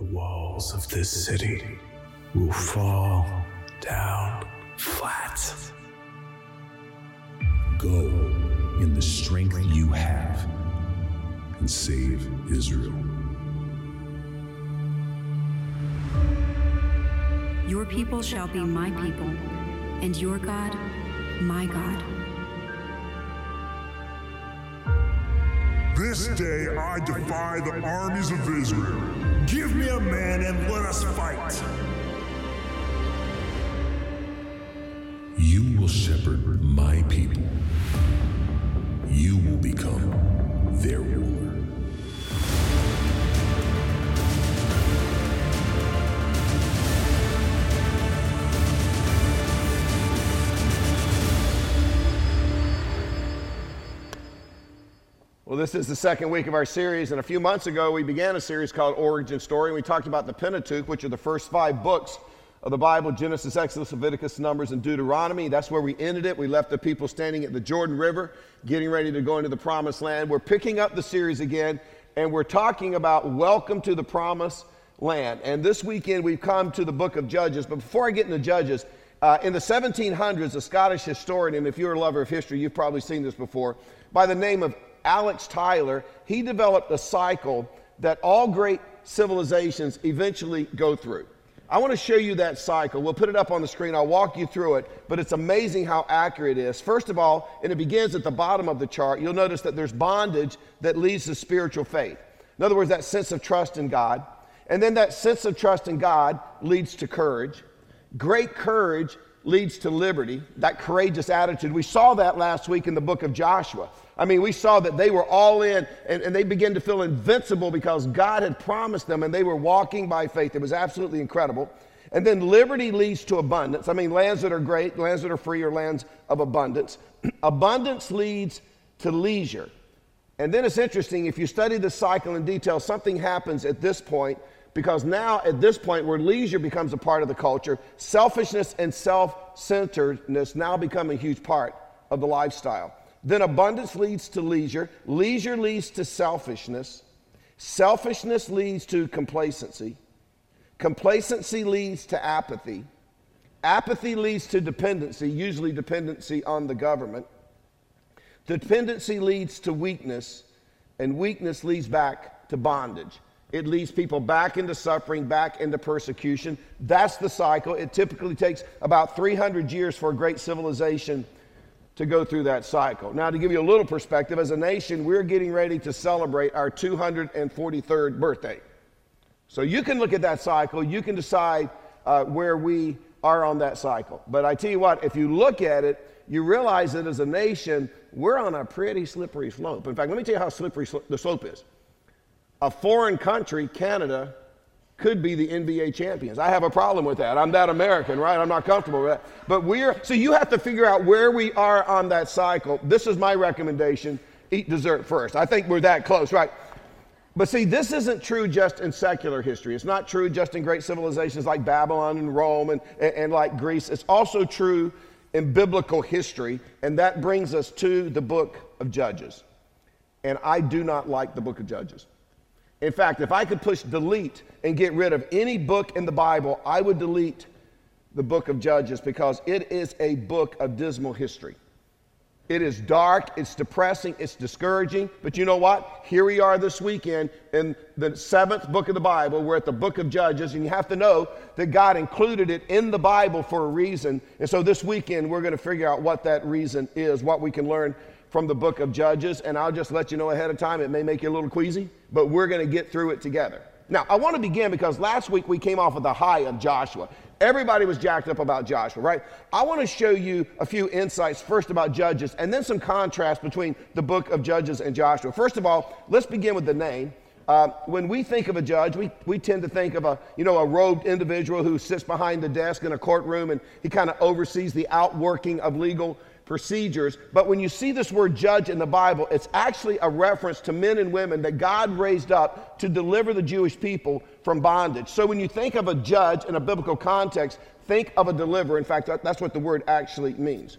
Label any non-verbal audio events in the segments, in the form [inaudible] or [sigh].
the walls of this city will fall down flat. Go in the strength you have and save Israel. Your people shall be my people, and your God, my God. This day I defy the armies of Israel. Give me a man and let us fight. You will shepherd my people. You will become their ruler. This is the second week of our series, and a few months ago we began a series called Origin Story. We talked about the Pentateuch, which are the first five books of the Bible Genesis, Exodus, Leviticus, Numbers, and Deuteronomy. That's where we ended it. We left the people standing at the Jordan River, getting ready to go into the promised land. We're picking up the series again, and we're talking about welcome to the promised land. And this weekend we've come to the book of Judges. But before I get into Judges, uh, in the 1700s, a Scottish historian, and if you're a lover of history, you've probably seen this before, by the name of Alex Tytler, he developed a cycle that all great civilizations eventually go through. I want to show you that cycle. We'll put it up on the screen. I'll walk you through it, but it's amazing how accurate it is. First of all, and it begins at the bottom of the chart, you'll notice that there's bondage that leads to spiritual faith. In other words, that sense of trust in God. And then that sense of trust in God leads to courage. Great courage leads to liberty, that courageous attitude. We saw that last week in the book of Joshua. I mean, we saw that they were all in and, and, they began to feel invincible because God had promised them and they were walking by faith. It was absolutely incredible. And then liberty leads to abundance. I mean, lands that are great, lands that are free, are lands of abundance. [clears throat] abundance leads to leisure. And then it's interesting, if you study the cycle in detail, something happens at this point because now at this point where leisure becomes a part of the culture, selfishness and self centeredness now become a huge part of the lifestyle. Then abundance leads to leisure, leisure leads to selfishness, selfishness leads to complacency, complacency leads to apathy, apathy leads to dependency, usually dependency on the government. Dependency leads to weakness, and weakness leads back to bondage. It leads people back into suffering, back into persecution. That's the cycle. It typically takes about 300 years for a great civilization to go through that cycle. Now, to give you a little perspective, as a nation, we're getting ready to celebrate our 243rd birthday. So you can look at that cycle, you can decide uh, where we are on that cycle. But I tell you what, if you look at it, you realize that as a nation, we're on a pretty slippery slope. In fact, let me tell you how slippery sl- the slope is a foreign country, Canada, could be the NBA champions. I have a problem with that. I'm that American, right? I'm not comfortable with that. But we're, so you have to figure out where we are on that cycle. This is my recommendation eat dessert first. I think we're that close, right? But see, this isn't true just in secular history. It's not true just in great civilizations like Babylon and Rome and, and, and like Greece. It's also true in biblical history. And that brings us to the book of Judges. And I do not like the book of Judges. In fact, if I could push delete and get rid of any book in the Bible, I would delete the book of Judges because it is a book of dismal history. It is dark, it's depressing, it's discouraging. But you know what? Here we are this weekend in the seventh book of the Bible. We're at the book of Judges, and you have to know that God included it in the Bible for a reason. And so this weekend, we're going to figure out what that reason is, what we can learn from the book of Judges. And I'll just let you know ahead of time, it may make you a little queasy, but we're going to get through it together. Now, I want to begin because last week we came off of the high of Joshua. Everybody was jacked up about Joshua, right? I want to show you a few insights first about Judges and then some contrast between the book of Judges and Joshua. First of all, let's begin with the name. Uh, when we think of a judge, we, we tend to think of a, you know, a robed individual who sits behind the desk in a courtroom and he kind of oversees the outworking of legal procedures. But when you see this word judge in the Bible, it's actually a reference to men and women that God raised up to deliver the Jewish people from bondage. So when you think of a judge in a biblical context, think of a deliverer. In fact, that's what the word actually means.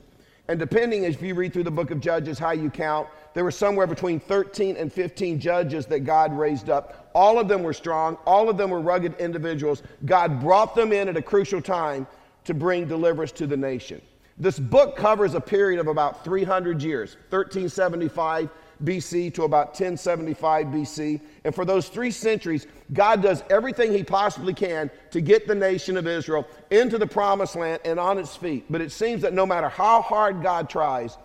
And depending, if you read through the book of Judges, how you count, there were somewhere between 13 and 15 judges that God raised up. All of them were strong, all of them were rugged individuals. God brought them in at a crucial time to bring deliverance to the nation. This book covers a period of about 300 years, 1375 BC to about 1075 BC. And for those three centuries, God does everything he possibly can to get the nation of Israel into the promised land and on its feet. But it seems that no matter how hard God tries,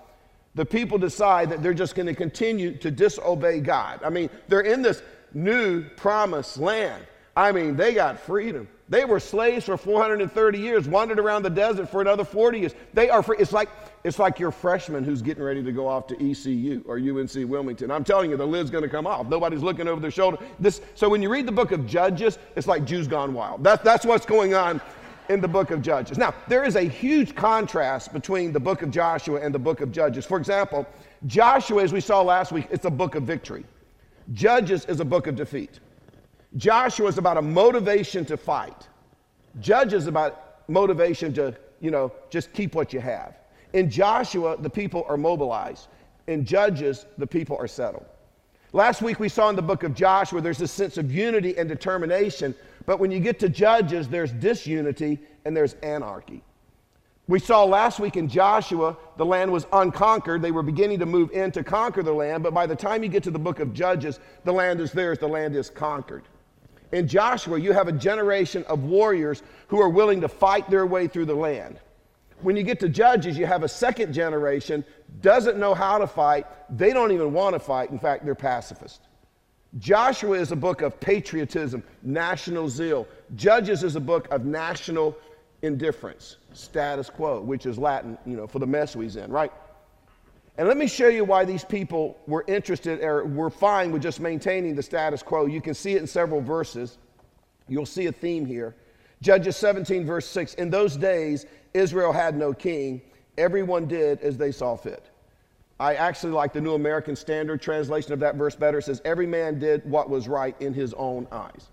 the people decide that they're just going to continue to disobey God. I mean, they're in this new promised land. I mean, they got freedom. They were slaves for 430 years, wandered around the desert for another 40 years. They are free. It's like, it's like your freshman who's getting ready to go off to ECU or UNC Wilmington. I'm telling you, the lid's going to come off. Nobody's looking over their shoulder. This, so when you read the book of Judges, it's like Jews gone wild. That, that's what's going on in the book of Judges. Now, there is a huge contrast between the book of Joshua and the book of Judges. For example, Joshua, as we saw last week, it's a book of victory. Judges is a book of defeat. Joshua is about a motivation to fight. Judges about motivation to, you know, just keep what you have. In Joshua, the people are mobilized. In Judges, the people are settled. Last week we saw in the book of Joshua there's a sense of unity and determination, but when you get to Judges, there's disunity and there's anarchy. We saw last week in Joshua, the land was unconquered. They were beginning to move in to conquer the land, but by the time you get to the book of Judges, the land is theirs, the land is conquered. In Joshua, you have a generation of warriors who are willing to fight their way through the land. When you get to Judges, you have a second generation doesn't know how to fight. They don't even want to fight. In fact, they're pacifist. Joshua is a book of patriotism, national zeal. Judges is a book of national indifference, status quo, which is Latin, you know, for the mess we's in, right? And let me show you why these people were interested or were fine with just maintaining the status quo. You can see it in several verses. You'll see a theme here. Judges 17, verse 6 In those days, Israel had no king. Everyone did as they saw fit. I actually like the New American Standard translation of that verse better. It says, Every man did what was right in his own eyes.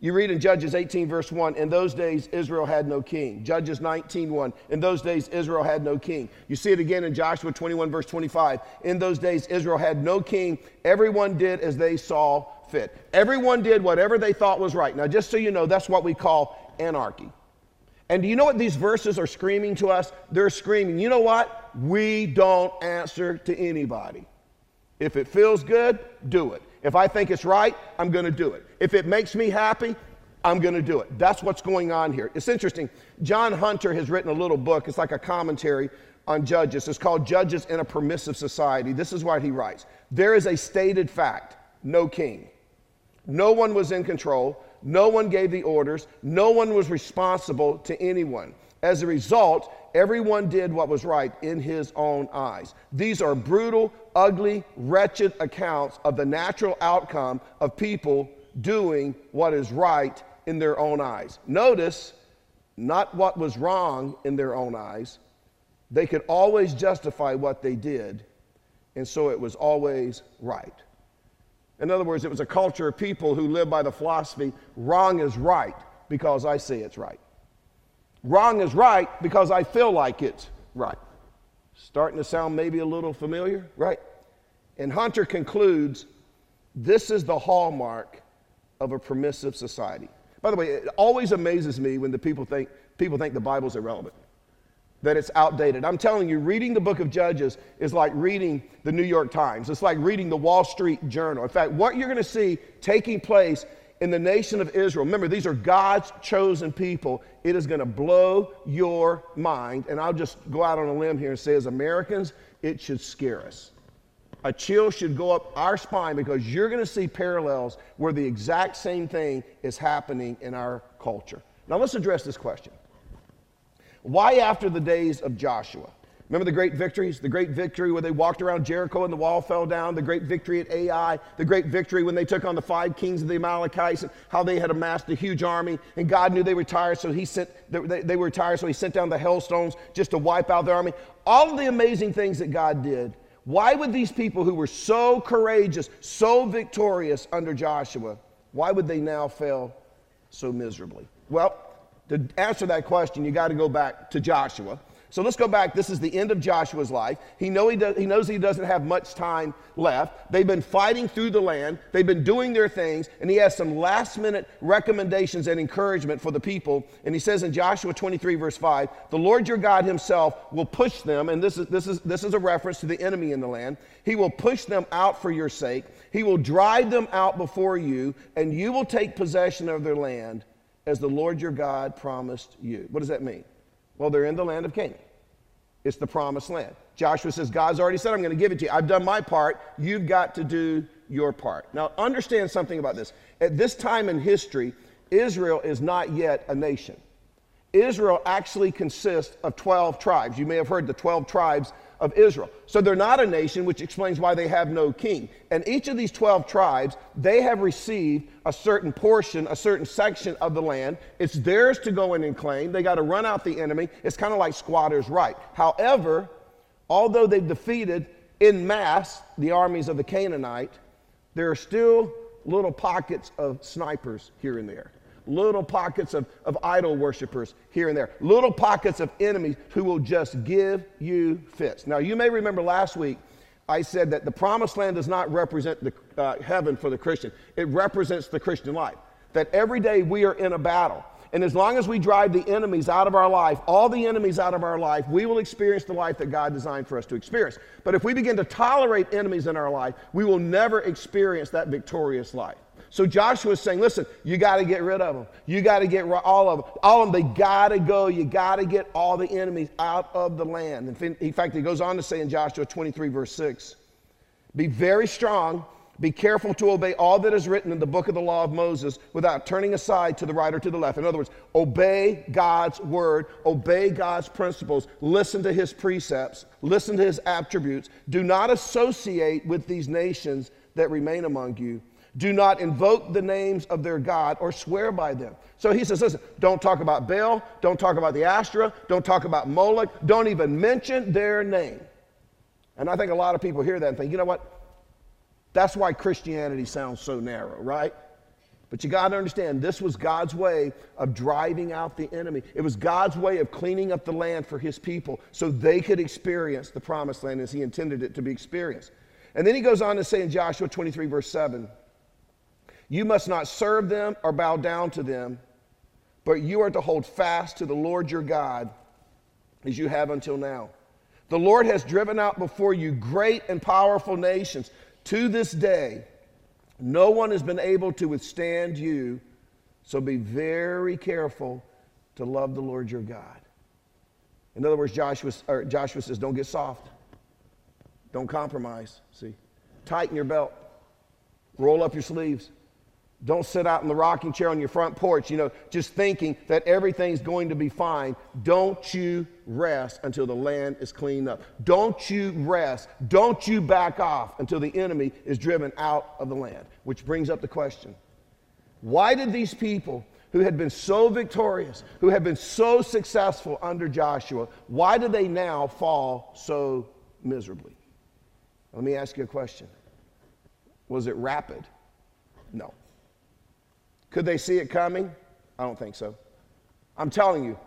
You read in Judges 18, verse 1, in those days Israel had no king. Judges 19, 1, in those days Israel had no king. You see it again in Joshua 21, verse 25. In those days Israel had no king. Everyone did as they saw fit. Everyone did whatever they thought was right. Now, just so you know, that's what we call anarchy. And do you know what these verses are screaming to us? They're screaming, you know what? We don't answer to anybody. If it feels good, do it. If I think it's right, I'm going to do it. If it makes me happy, I'm going to do it. That's what's going on here. It's interesting. John Hunter has written a little book. It's like a commentary on judges. It's called Judges in a Permissive Society. This is what he writes There is a stated fact no king. No one was in control. No one gave the orders. No one was responsible to anyone. As a result, everyone did what was right in his own eyes. These are brutal, ugly, wretched accounts of the natural outcome of people doing what is right in their own eyes. Notice, not what was wrong in their own eyes. They could always justify what they did, and so it was always right. In other words, it was a culture of people who lived by the philosophy wrong is right because I say it's right. Wrong is right because I feel like it's right. Starting to sound maybe a little familiar, right? And Hunter concludes this is the hallmark of a permissive society. By the way, it always amazes me when the people think people think the Bible's irrelevant that it's outdated. I'm telling you, reading the book of Judges is like reading the New York Times. It's like reading the Wall Street Journal. In fact, what you're going to see taking place in the nation of Israel, remember, these are God's chosen people. It is going to blow your mind. And I'll just go out on a limb here and say, as Americans, it should scare us. A chill should go up our spine because you're going to see parallels where the exact same thing is happening in our culture. Now, let's address this question why after the days of Joshua? Remember the great victories? The great victory where they walked around Jericho and the wall fell down, the great victory at Ai, the great victory when they took on the five kings of the Amalekites and how they had amassed a huge army and God knew they were tired, so he sent they, they were tired, so he sent down the hailstones just to wipe out their army. All of the amazing things that God did. Why would these people who were so courageous, so victorious under Joshua, why would they now fail so miserably? Well, to answer that question, you got to go back to Joshua. So let's go back. This is the end of Joshua's life. He, know he, does, he knows he doesn't have much time left. They've been fighting through the land, they've been doing their things, and he has some last minute recommendations and encouragement for the people. And he says in Joshua 23, verse 5, The Lord your God himself will push them, and this is, this is, this is a reference to the enemy in the land. He will push them out for your sake, he will drive them out before you, and you will take possession of their land as the Lord your God promised you. What does that mean? Well, they're in the land of Canaan. It's the promised land. Joshua says, God's already said, I'm going to give it to you. I've done my part. You've got to do your part. Now, understand something about this. At this time in history, Israel is not yet a nation. Israel actually consists of 12 tribes. You may have heard the 12 tribes of Israel. So they're not a nation, which explains why they have no king. And each of these 12 tribes, they have received a certain portion, a certain section of the land. It's theirs to go in and claim. They got to run out the enemy. It's kind of like squatters' right. However, although they've defeated in mass the armies of the Canaanite, there are still little pockets of snipers here and there little pockets of, of idol worshippers here and there, little pockets of enemies who will just give you fits. Now, you may remember last week I said that the promised land does not represent the uh, heaven for the Christian, it represents the Christian life. That every day we are in a battle. And as long as we drive the enemies out of our life, all the enemies out of our life, we will experience the life that God designed for us to experience. But if we begin to tolerate enemies in our life, we will never experience that victorious life. So Joshua is saying, listen, you got to get rid of them. You got to get all of them. All of them, they got to go. You got to get all the enemies out of the land. In fact, he goes on to say in Joshua 23, verse 6, be very strong. Be careful to obey all that is written in the book of the law of Moses without turning aside to the right or to the left. In other words, obey God's word, obey God's principles, listen to his precepts, listen to his attributes. Do not associate with these nations that remain among you do not invoke the names of their God or swear by them. So he says, listen, don't talk about Baal, don't talk about the Astra, don't talk about Moloch, don't even mention their name. And I think a lot of people hear that and think, you know what? That's why Christianity sounds so narrow, right? But you got to understand, this was God's way of driving out the enemy. It was God's way of cleaning up the land for his people so they could experience the promised land as he intended it to be experienced. And then he goes on to say in Joshua 23, verse 7 you must not serve them or bow down to them, but you are to hold fast to the Lord your God as you have until now. The Lord has driven out before you great and powerful nations. To this day, no one has been able to withstand you, so be very careful to love the Lord your God. In other words, Joshua, Joshua says, don't get soft. Don't compromise. See? Tighten your belt. Roll up your sleeves. Don't sit out in the rocking chair on your front porch, you know, just thinking that everything's going to be fine. Don't you rest until the land is cleaned up. Don't you rest. Don't you back off until the enemy is driven out of the land. Which brings up the question why did these people who had been so victorious, who had been so successful under Joshua, why do they now fall so miserably? Let me ask you a question Was it rapid? No. Could they see it coming? I don't think so. I'm telling you,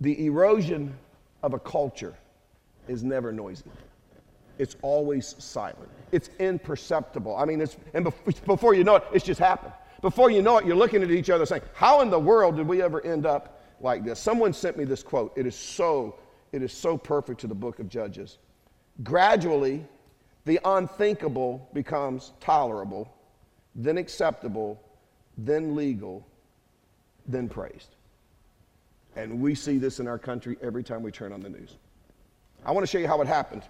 the erosion of a culture is never noisy. It's always silent. It's imperceptible. I mean, it's, and before you know it, it's just happened. Before you know it, you're looking at each other saying, How in the world did we ever end up like this? Someone sent me this quote. It is so, it is so perfect to the book of Judges. Gradually, the unthinkable becomes tolerable, then acceptable, then legal, then praised. And we see this in our country every time we turn on the news. I want to show you how it happened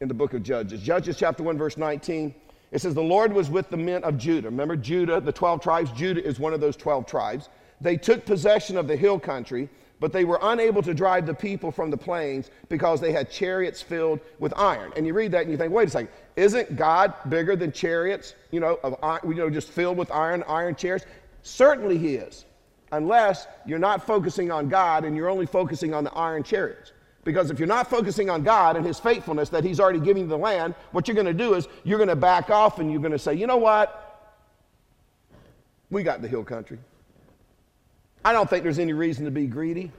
in the book of Judges. Judges chapter 1, verse 19. It says, The Lord was with the men of Judah. Remember, Judah, the 12 tribes, Judah is one of those 12 tribes. They took possession of the hill country, but they were unable to drive the people from the plains because they had chariots filled with iron. And you read that and you think, wait a second, isn't God bigger than chariots, you know, of, you know, just filled with iron, iron chairs? Certainly he is, unless you're not focusing on God and you're only focusing on the iron chariots. Because if you're not focusing on God and his faithfulness that he's already giving you the land, what you're going to do is you're going to back off and you're going to say, you know what? We got the hill country. I don't think there's any reason to be greedy.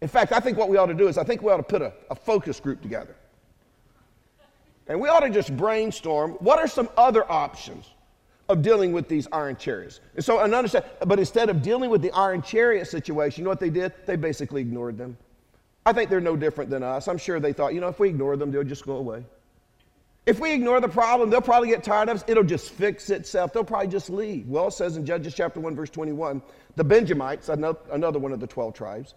In fact, I think what we ought to do is I think we ought to put a, a focus group together. And we ought to just brainstorm what are some other options of dealing with these iron chariots. And so, and understand, but instead of dealing with the iron chariot situation, you know what they did? They basically ignored them. I think they're no different than us. I'm sure they thought, you know, if we ignore them, they'll just go away. If we ignore the problem, they'll probably get tired of us. It'll just fix itself. They'll probably just leave. Well, it says in Judges chapter 1, verse 21, the Benjamites, another one of the 12 tribes,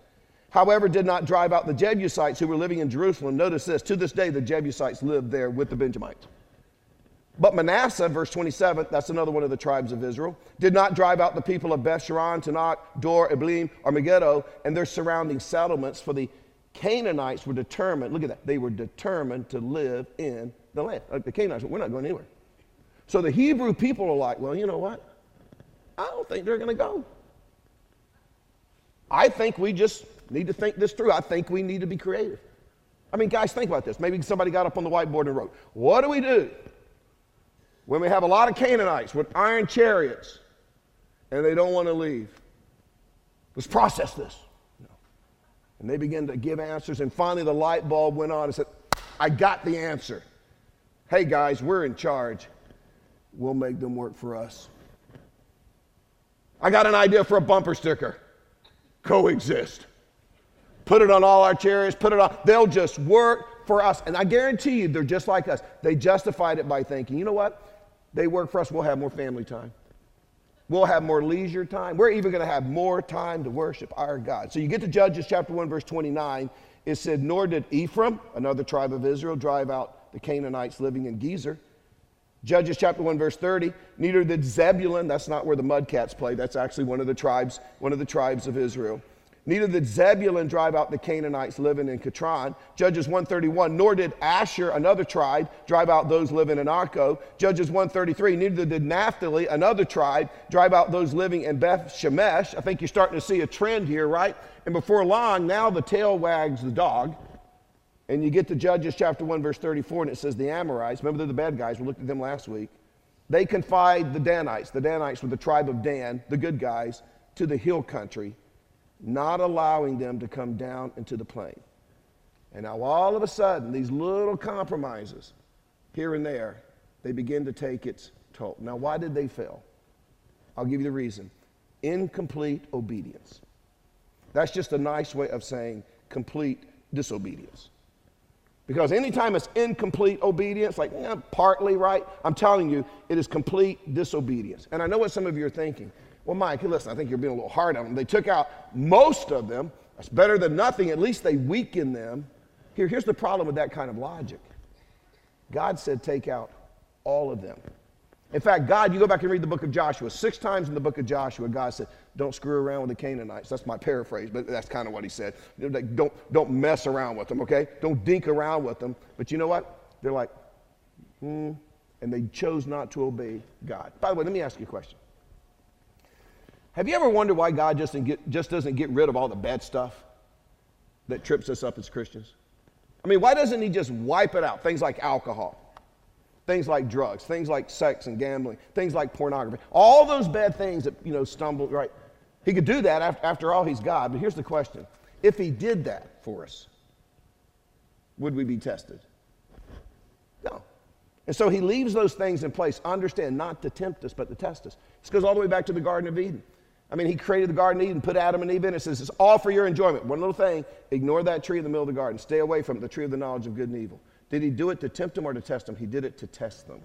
however, did not drive out the Jebusites who were living in Jerusalem. Notice this to this day, the Jebusites lived there with the Benjamites. But Manasseh, verse 27, that's another one of the tribes of Israel, did not drive out the people of Bethsharon, Taanach, Dor, Ibleam, or Megiddo, and their surrounding settlements, for the Canaanites were determined, look at that, they were determined to live in the land. Uh, the Canaanites, we're not going anywhere. So the Hebrew people are like, well, you know what? I don't think they're going to go. I think we just need to think this through. I think we need to be creative. I mean, guys, think about this. Maybe somebody got up on the whiteboard and wrote, What do we do when we have a lot of Canaanites with iron chariots and they don't want to leave? Let's process this. And they began to give answers, and finally the light bulb went on and said, I got the answer. Hey guys, we're in charge. We'll make them work for us. I got an idea for a bumper sticker coexist. Put it on all our chariots, put it on, they'll just work for us. And I guarantee you, they're just like us. They justified it by thinking, you know what? They work for us, we'll have more family time. We'll have more leisure time. We're even going to have more time to worship our God. So you get to Judges chapter 1, verse 29. It said, Nor did Ephraim, another tribe of Israel, drive out the Canaanites living in Gezer. Judges chapter 1, verse 30. Neither did Zebulun, that's not where the mudcats play, that's actually one of the tribes, one of the tribes of Israel. Neither did Zebulun drive out the Canaanites living in Kitron. Judges 131. Nor did Asher, another tribe, drive out those living in Akko. Judges 133. Neither did Naphtali, another tribe, drive out those living in Beth Shemesh. I think you're starting to see a trend here, right? And before long, now the tail wags the dog. And you get to Judges chapter 1, verse 34, and it says the Amorites, remember they're the bad guys, we looked at them last week. They confide the Danites, the Danites were the tribe of Dan, the good guys, to the hill country not allowing them to come down into the plain. And now all of a sudden, these little compromises here and there, they begin to take its toll. Now, why did they fail? I'll give you the reason incomplete obedience. That's just a nice way of saying complete disobedience. Because anytime it's incomplete obedience, like eh, partly right, I'm telling you, it is complete disobedience. And I know what some of you are thinking. Well, Mike, listen, I think you're being a little hard on them. They took out most of them. That's better than nothing. At least they weaken them. Here, here's the problem with that kind of logic God said, take out all of them. In fact, God, you go back and read the book of Joshua. Six times in the book of Joshua, God said, don't screw around with the Canaanites. That's my paraphrase, but that's kind of what he said. Like, don't, don't mess around with them, okay? Don't dink around with them. But you know what? They're like, hmm, and they chose not to obey God. By the way, let me ask you a question. Have you ever wondered why God just, get, just doesn't get rid of all the bad stuff that trips us up as Christians? I mean, why doesn't He just wipe it out? Things like alcohol, things like drugs, things like sex and gambling, things like pornography, all those bad things that, you know, stumble, right? He could do that after, after all, He's God. But here's the question if He did that for us, would we be tested? No. And so He leaves those things in place. Understand, not to tempt us, but to test us. This goes all the way back to the Garden of Eden. I mean, he created the Garden of Eden, put Adam and Eve in it. says it's all for your enjoyment. One little thing, ignore that tree in the middle of the garden. Stay away from it, the tree of the knowledge of good and evil. Did he do it to tempt them or to test them? He did it to test them.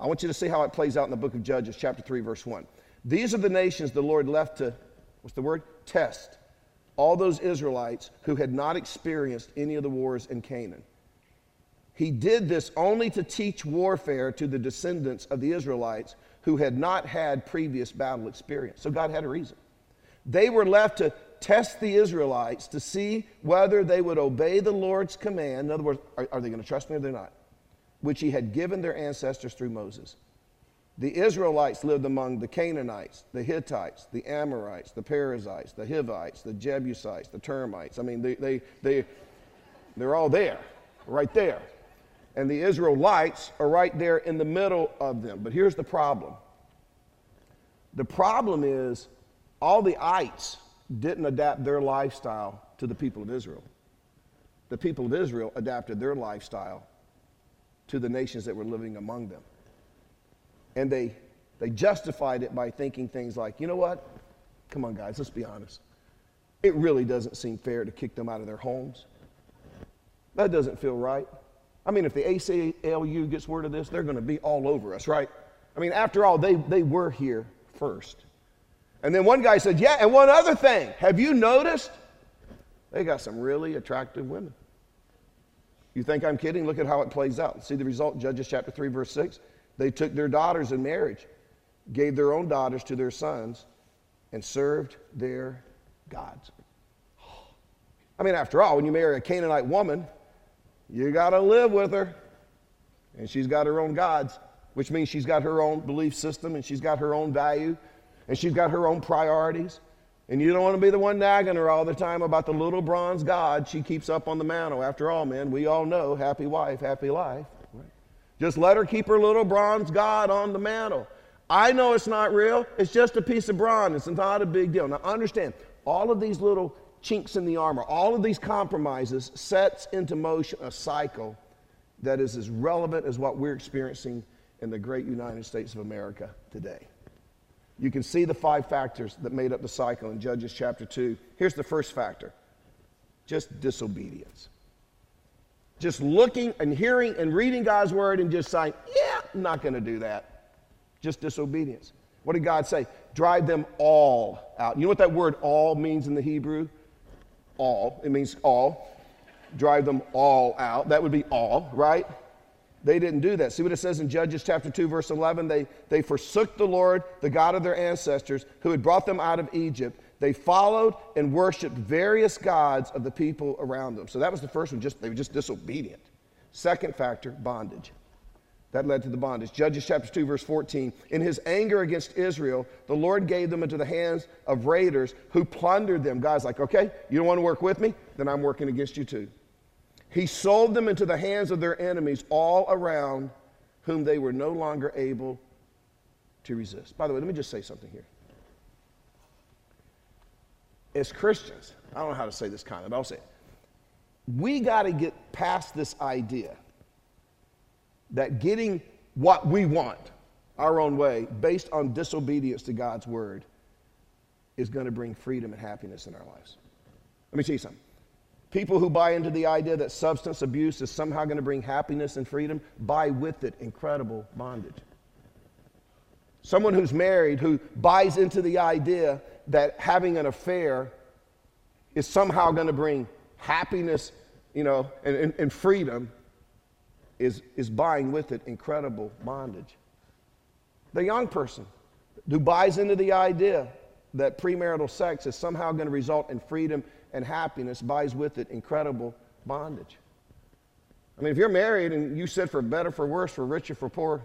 I want you to see how it plays out in the book of Judges, chapter 3, verse 1. These are the nations the Lord left to, what's the word? Test. All those Israelites who had not experienced any of the wars in Canaan. He did this only to teach warfare to the descendants of the Israelites who had not had previous battle experience. So God had a reason. They were left to test the Israelites to see whether they would obey the Lord's command. In other words, are, are they going to trust me or they're not? Which he had given their ancestors through Moses. The Israelites lived among the Canaanites, the Hittites, the Amorites, the Perizzites, the Hivites, the Jebusites, the Termites. I mean, they, they, they, they're all there, right there and the Israelites are right there in the middle of them. But here's the problem the problem is all the ites didn't adapt their lifestyle to the people of Israel. The people of Israel adapted their lifestyle to the nations that were living among them. And they, they justified it by thinking things like, you know what? Come on, guys, let's be honest. It really doesn't seem fair to kick them out of their homes. That doesn't feel right. I mean, if the ACLU gets word of this, they're going to be all over us, right? I mean, after all, they, they were here first. And then one guy said, Yeah, and one other thing. Have you noticed? They got some really attractive women. You think I'm kidding? Look at how it plays out. See the result, Judges chapter 3, verse 6. They took their daughters in marriage, gave their own daughters to their sons, and served their gods. I mean, after all, when you marry a Canaanite woman, you got to live with her. And she's got her own gods, which means she's got her own belief system and she's got her own value and she's got her own priorities. And you don't want to be the one nagging her all the time about the little bronze god she keeps up on the mantle. After all, man, we all know happy wife, happy life. Just let her keep her little bronze god on the mantle. I know it's not real. It's just a piece of bronze. It's not a big deal. Now understand, all of these little chinks in the armor, all of these compromises sets into motion a cycle that is as relevant as what we're experiencing in the great United States of America today. You can see the five factors that made up the cycle in Judges chapter 2. Here's the first factor just disobedience. Just looking and hearing and reading God's word and just saying, yeah, I'm not going to do that. Just disobedience. What did God say? Drive them all out. You know what that word all means in the Hebrew? All. It means all. Drive them all out. That would be all, right? They didn't do that. See what it says in Judges chapter 2, verse 11? They, they forsook the Lord, the God of their ancestors, who had brought them out of Egypt. They followed and worshiped various gods of the people around them. So that was the first one, just, they were just disobedient. Second factor, bondage. That led to the bondage. Judges chapter 2, verse 14. In his anger against Israel, the Lord gave them into the hands of raiders who plundered them. God's like, okay, you don't want to work with me? Then I'm working against you too. He sold them into the hands of their enemies all around, whom they were no longer able to resist. By the way, let me just say something here. As Christians, I don't know how to say this kind of, but I'll say it. We got to get past this idea that getting what we want our own way based on disobedience to God's word is going to bring freedom and happiness in our lives. Let me tell you something. People who buy into the idea that substance abuse is somehow going to bring happiness and freedom buy with it incredible bondage. Someone who's married who buys into the idea that having an affair is somehow going to bring happiness, you know, and, and, and freedom is, is buying with it incredible bondage. The young person who buys into the idea that premarital sex is somehow going to result in freedom and happiness buys with it incredible bondage. I mean, if you're married and you said for better, for worse, for richer, for poor,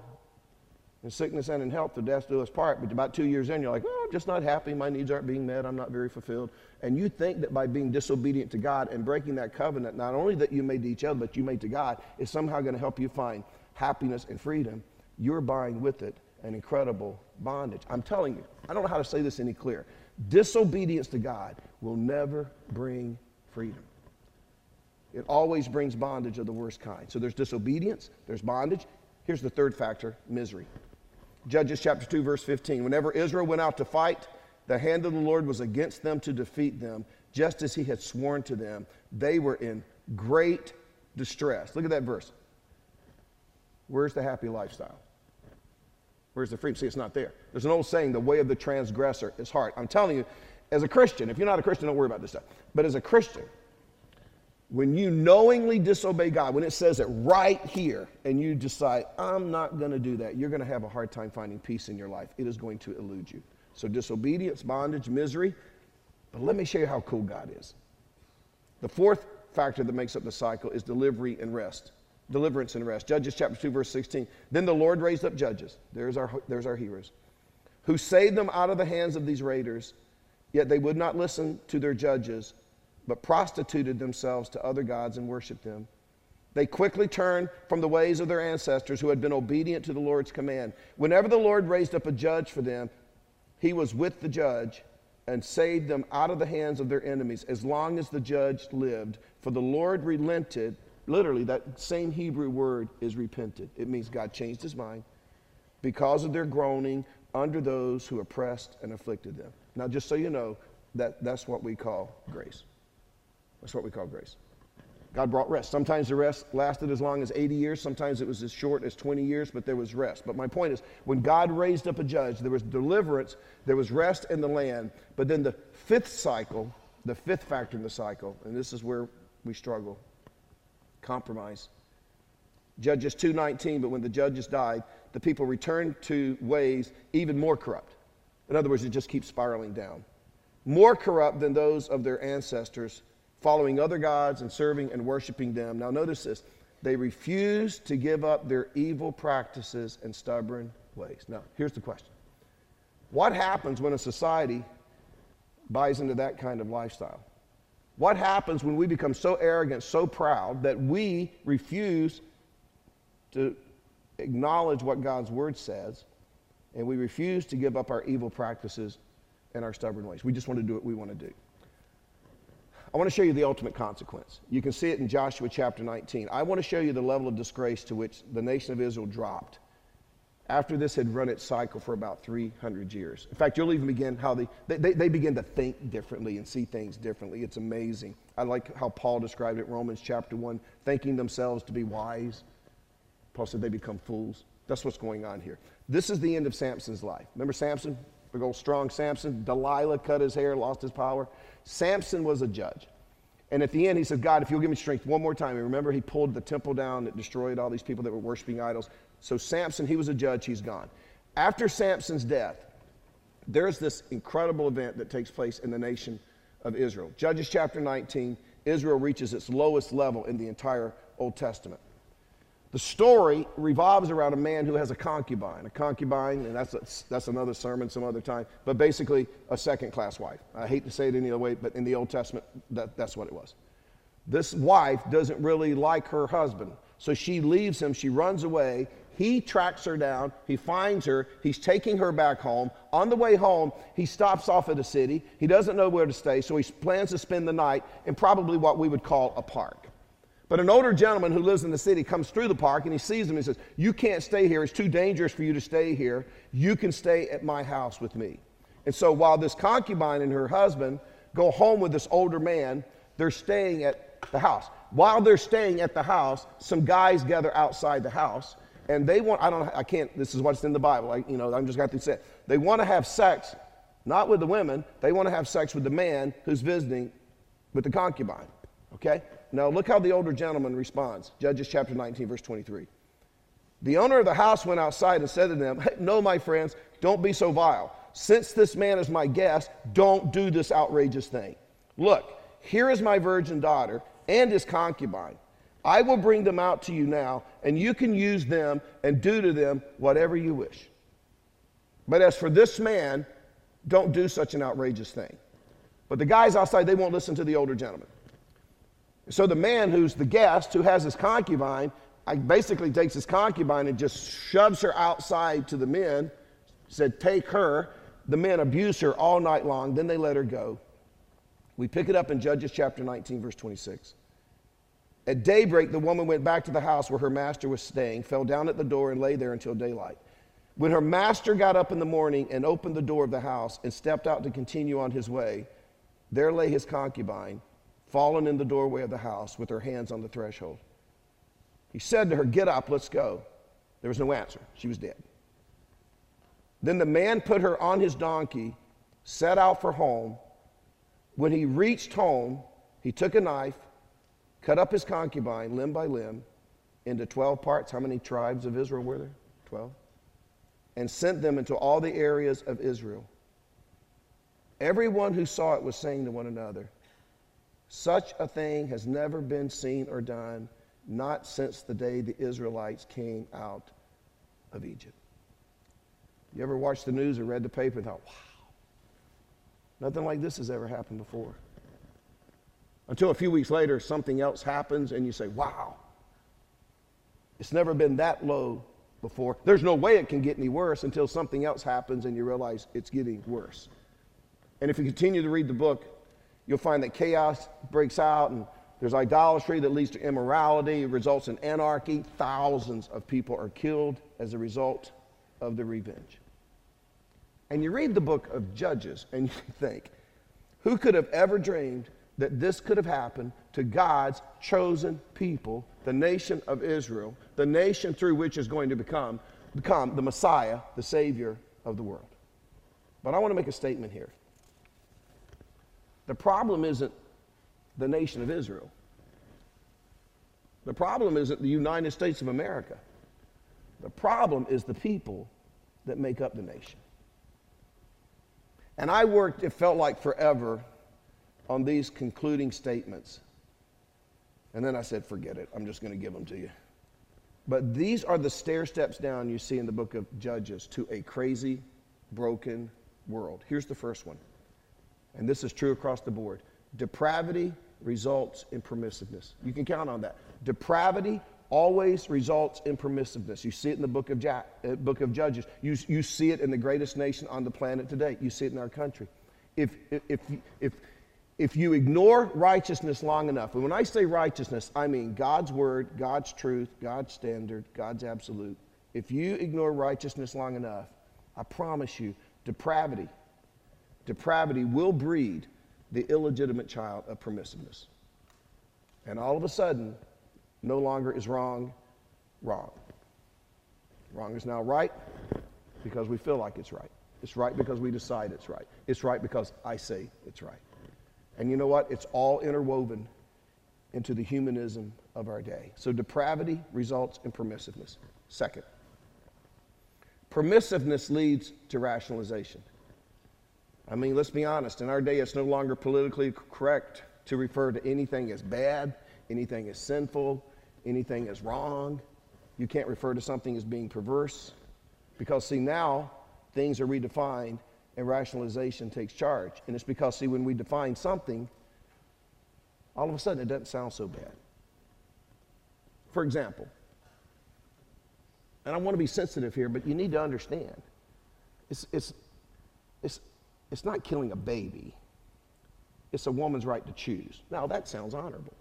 in sickness and in health, the death do us part, but about two years in, you're like, oh, I'm just not happy. My needs aren't being met. I'm not very fulfilled. And you think that by being disobedient to God and breaking that covenant, not only that you made to each other, but you made to God, is somehow going to help you find happiness and freedom. You're buying with it an incredible bondage. I'm telling you, I don't know how to say this any clearer. Disobedience to God will never bring freedom. It always brings bondage of the worst kind. So there's disobedience, there's bondage. Here's the third factor misery. Judges chapter 2, verse 15. Whenever Israel went out to fight, the hand of the Lord was against them to defeat them, just as he had sworn to them. They were in great distress. Look at that verse. Where's the happy lifestyle? Where's the freedom? See, it's not there. There's an old saying, the way of the transgressor is hard. I'm telling you, as a Christian, if you're not a Christian, don't worry about this stuff. But as a Christian, when you knowingly disobey God, when it says it right here, and you decide, I'm not going to do that, you're going to have a hard time finding peace in your life. It is going to elude you. So, disobedience, bondage, misery. But let me show you how cool God is. The fourth factor that makes up the cycle is delivery and rest deliverance and rest. Judges chapter 2, verse 16. Then the Lord raised up judges. There's our, there's our heroes. Who saved them out of the hands of these raiders, yet they would not listen to their judges, but prostituted themselves to other gods and worshiped them. They quickly turned from the ways of their ancestors who had been obedient to the Lord's command. Whenever the Lord raised up a judge for them, he was with the judge and saved them out of the hands of their enemies as long as the judge lived. For the Lord relented. Literally, that same Hebrew word is repented. It means God changed his mind because of their groaning under those who oppressed and afflicted them. Now, just so you know, that, that's what we call grace. That's what we call grace. God brought rest. Sometimes the rest lasted as long as 80 years, sometimes it was as short as 20 years, but there was rest. But my point is, when God raised up a judge, there was deliverance, there was rest in the land. But then the fifth cycle, the fifth factor in the cycle, and this is where we struggle compromise. Judges 2:19, but when the judges died, the people returned to ways even more corrupt. In other words, it just keeps spiraling down. More corrupt than those of their ancestors following other gods and serving and worshiping them. Now, notice this they refused to give up their evil practices and stubborn ways. Now, here's the question What happens when a society buys into that kind of lifestyle? What happens when we become so arrogant, so proud, that we refuse to acknowledge what God's word says and we refuse to give up our evil practices and our stubborn ways? We just want to do what we want to do. I want to show you the ultimate consequence. You can see it in Joshua chapter 19. I want to show you the level of disgrace to which the nation of Israel dropped after this had run its cycle for about 300 years. In fact, you'll even begin how they, they, they begin to think differently and see things differently. It's amazing. I like how Paul described it, Romans chapter 1, thinking themselves to be wise. Paul said they become fools. That's what's going on here. This is the end of Samson's life. Remember Samson? Big old strong Samson. Delilah cut his hair, lost his power. Samson was a judge. And at the end, he said, God, if you'll give me strength one more time. And remember, he pulled the temple down that destroyed all these people that were worshiping idols. So Samson, he was a judge, he's gone. After Samson's death, there's this incredible event that takes place in the nation of Israel. Judges chapter 19, Israel reaches its lowest level in the entire Old Testament. The story revolves around a man who has a concubine. A concubine, and that's, a, that's another sermon some other time, but basically a second class wife. I hate to say it any other way, but in the Old Testament, that, that's what it was. This wife doesn't really like her husband, so she leaves him, she runs away. He tracks her down, he finds her, he's taking her back home. On the way home, he stops off at a city. He doesn't know where to stay, so he plans to spend the night in probably what we would call a park. But an older gentleman who lives in the city comes through the park and he sees him and says, You can't stay here. It's too dangerous for you to stay here. You can stay at my house with me. And so while this concubine and her husband go home with this older man, they're staying at the house. While they're staying at the house, some guys gather outside the house and they want, I don't, I can't, this is what's in the Bible. I, you know, I'm just got to say. They want to have sex, not with the women, they want to have sex with the man who's visiting with the concubine. Okay? Now, look how the older gentleman responds. Judges chapter 19, verse 23. The owner of the house went outside and said to them, No, my friends, don't be so vile. Since this man is my guest, don't do this outrageous thing. Look, here is my virgin daughter and his concubine. I will bring them out to you now, and you can use them and do to them whatever you wish. But as for this man, don't do such an outrageous thing. But the guys outside, they won't listen to the older gentleman. So the man who's the guest, who has his concubine, basically takes his concubine and just shoves her outside to the men, said, Take her. The men abuse her all night long. Then they let her go. We pick it up in Judges chapter 19, verse 26. At daybreak, the woman went back to the house where her master was staying, fell down at the door, and lay there until daylight. When her master got up in the morning and opened the door of the house and stepped out to continue on his way, there lay his concubine fallen in the doorway of the house with her hands on the threshold. He said to her, Get up, let's go. There was no answer. She was dead. Then the man put her on his donkey, set out for home. When he reached home, he took a knife, cut up his concubine limb by limb into 12 parts. How many tribes of Israel were there? 12. And sent them into all the areas of Israel. Everyone who saw it was saying to one another, such a thing has never been seen or done, not since the day the Israelites came out of Egypt. You ever watched the news or read the paper and thought, wow, nothing like this has ever happened before? Until a few weeks later, something else happens and you say, wow, it's never been that low before. There's no way it can get any worse until something else happens and you realize it's getting worse. And if you continue to read the book, you'll find that chaos breaks out and there's idolatry that leads to immorality, it results in anarchy. Thousands of people are killed as a result of the revenge. And you read the book of Judges and you [laughs] think, who could have ever dreamed that this could have happened to God's chosen people, the nation of Israel, the nation through which is going to become, become the Messiah, the Savior of the world? But I want to make a statement here. The problem isn't the nation of Israel. The problem isn't the United States of America. The problem is the people that make up the nation. And I worked, it felt like forever, on these concluding statements. And then I said, forget it, I'm just going to give them to you. But these are the stair steps down you see in the book of Judges to a crazy, broken world. Here's the first one, and this is true across the board depravity results in permissiveness. You can count on that. Depravity always results in permissiveness. You see it in the book of, ja- uh, book of Judges. You, you see it in the greatest nation on the planet today. You see it in our country. If, if, if, if you ignore righteousness long enough, and when I say righteousness, I mean God's word, God's truth, God's standard, God's absolute. If you ignore righteousness long enough, I promise you, depravity, depravity will breed the illegitimate child of permissiveness. And all of a sudden, no longer is wrong wrong. Wrong is now right because we feel like it's right. It's right because we decide it's right. It's right because I say it's right. And you know what? It's all interwoven into the humanism of our day. So depravity results in permissiveness. Second, permissiveness leads to rationalization. I mean, let's be honest, in our day, it's no longer politically correct to refer to anything as bad, anything as sinful, anything as wrong. You can't refer to something as being perverse. Because, see, now things are redefined and rationalization takes charge. And it's because, see, when we define something, all of a sudden it doesn't sound so bad. For example, and I want to be sensitive here, but you need to understand it's, it's, it's, it's not killing a baby, it's a woman's right to choose. Now, that sounds honorable,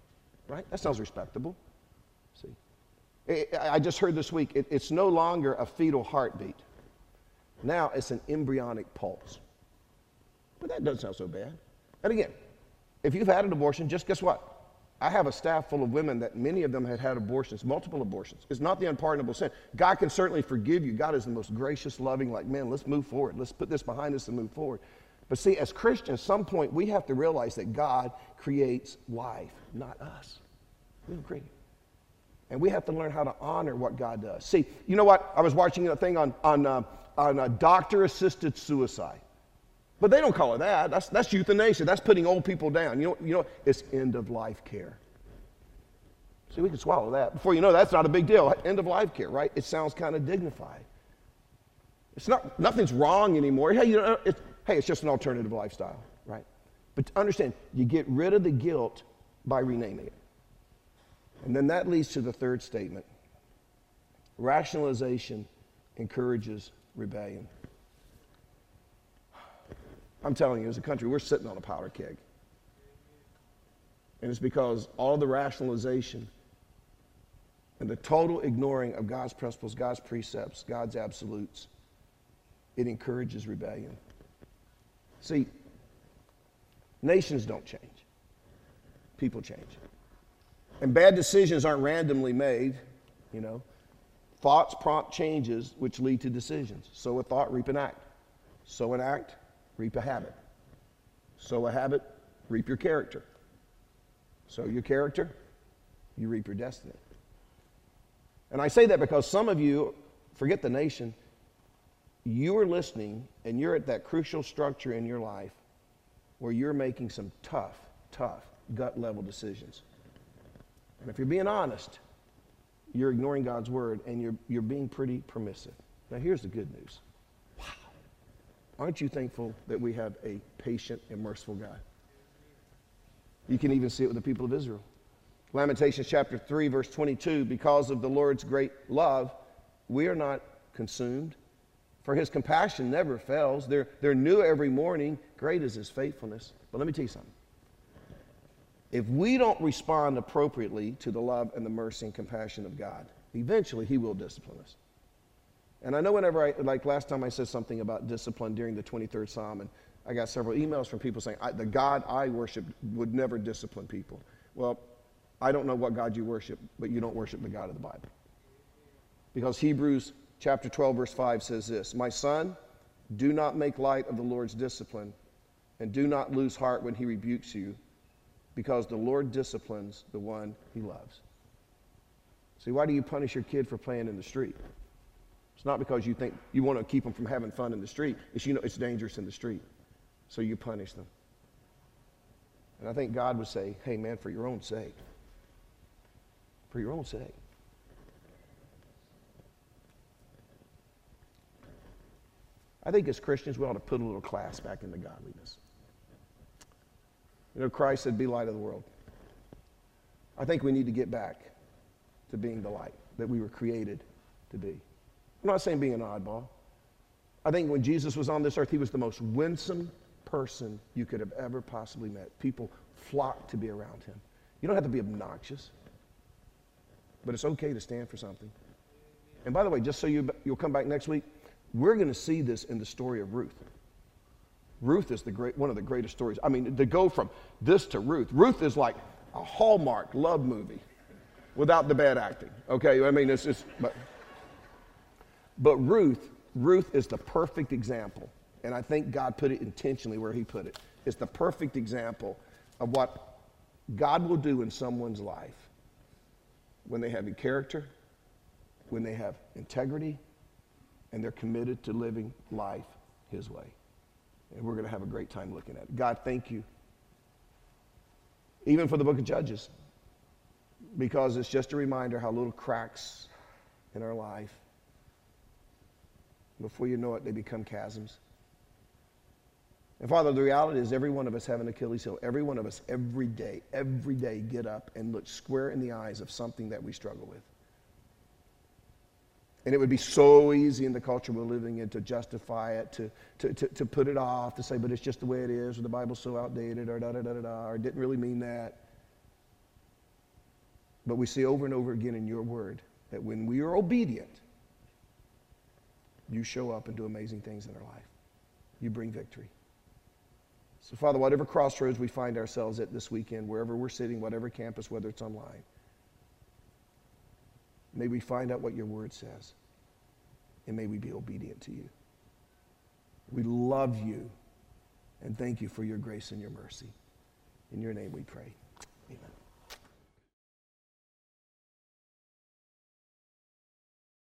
right? That sounds respectable. See? I just heard this week, it's no longer a fetal heartbeat. Now it's an embryonic pulse. But that doesn't sound so bad. And again, if you've had an abortion, just guess what? I have a staff full of women that many of them had had abortions, multiple abortions. It's not the unpardonable sin. God can certainly forgive you. God is the most gracious, loving, like, man, let's move forward. Let's put this behind us and move forward. But see, as Christians, some point we have to realize that God creates life, not us. We don't create it. And we have to learn how to honor what God does. See, you know what? I was watching a thing on, on, uh, on uh, doctor assisted suicide. But they don't call it that. That's, that's euthanasia. That's putting old people down. You know, you know, it's end of life care. See, we can swallow that. Before you know, that's not a big deal. End of life care, right? It sounds kind of dignified. It's not, nothing's wrong anymore. Hey, you know, hey, it's just an alternative lifestyle, right? But understand, you get rid of the guilt by renaming it. And then that leads to the third statement rationalization encourages rebellion. I'm telling you, as a country, we're sitting on a powder keg. And it's because all the rationalization and the total ignoring of God's principles, God's precepts, God's absolutes, it encourages rebellion. See, nations don't change, people change. And bad decisions aren't randomly made, you know. Thoughts prompt changes which lead to decisions. Sow a thought, reap an act. Sow an act, reap a habit. Sow a habit, reap your character. Sow your character, you reap your destiny. And I say that because some of you, forget the nation, you are listening and you're at that crucial structure in your life where you're making some tough, tough, gut level decisions. And if you're being honest, you're ignoring God's word and you're, you're being pretty permissive. Now, here's the good news Wow. Aren't you thankful that we have a patient and merciful God? You can even see it with the people of Israel. Lamentations chapter 3, verse 22 because of the Lord's great love, we are not consumed, For his compassion never fails. They're, they're new every morning. Great is his faithfulness. But let me tell you something. If we don't respond appropriately to the love and the mercy and compassion of God, eventually he will discipline us. And I know whenever I, like last time I said something about discipline during the 23rd Psalm, and I got several emails from people saying, the God I worship would never discipline people. Well, I don't know what God you worship, but you don't worship the God of the Bible. Because Hebrews chapter 12, verse 5 says this My son, do not make light of the Lord's discipline, and do not lose heart when he rebukes you, because the Lord disciplines the one he loves. See, why do you punish your kid for playing in the street? It's not because you think you want to keep them from having fun in the street. It's you know it's dangerous in the street. So you punish them. And I think God would say, hey man, for your own sake. For your own sake. I think as Christians, we ought to put a little class back into godliness. You know, Christ said, Be light of the world. I think we need to get back to being the light that we were created to be. I'm not saying being an oddball. I think when Jesus was on this earth, he was the most winsome person you could have ever possibly met. People flocked to be around him. You don't have to be obnoxious, but it's okay to stand for something. And by the way, just so you, you'll come back next week, we're going to see this in the story of Ruth. Ruth is the great, one of the greatest stories. I mean, to go from this to Ruth, Ruth is like a Hallmark love movie without the bad acting. Okay, I mean, it's just, but, but Ruth, Ruth is the perfect example, and I think God put it intentionally where He put it. It's the perfect example of what God will do in someone's life when they have a character, when they have integrity, and they're committed to living life His way. And we're going to have a great time looking at it. God, thank you. Even for the book of Judges, because it's just a reminder how little cracks in our life, before you know it, they become chasms. And Father, the reality is every one of us have an Achilles heel. Every one of us, every day, every day, get up and look square in the eyes of something that we struggle with. And it would be so easy in the culture we're living in to justify it, to, to, to, to, put it off, to say, but it's just the way it is, or the Bible's so outdated, or da da da da da, or it didn't really mean that. But we see over and over again in your word that when we are obedient, you show up and do amazing things in our life. You bring victory. So, Father, whatever crossroads we find ourselves at this weekend, wherever we're sitting, whatever campus, whether it's online, May we find out what your word says. And may we be obedient to you. We love you and thank you for your grace and your mercy. In your name we pray. Amen.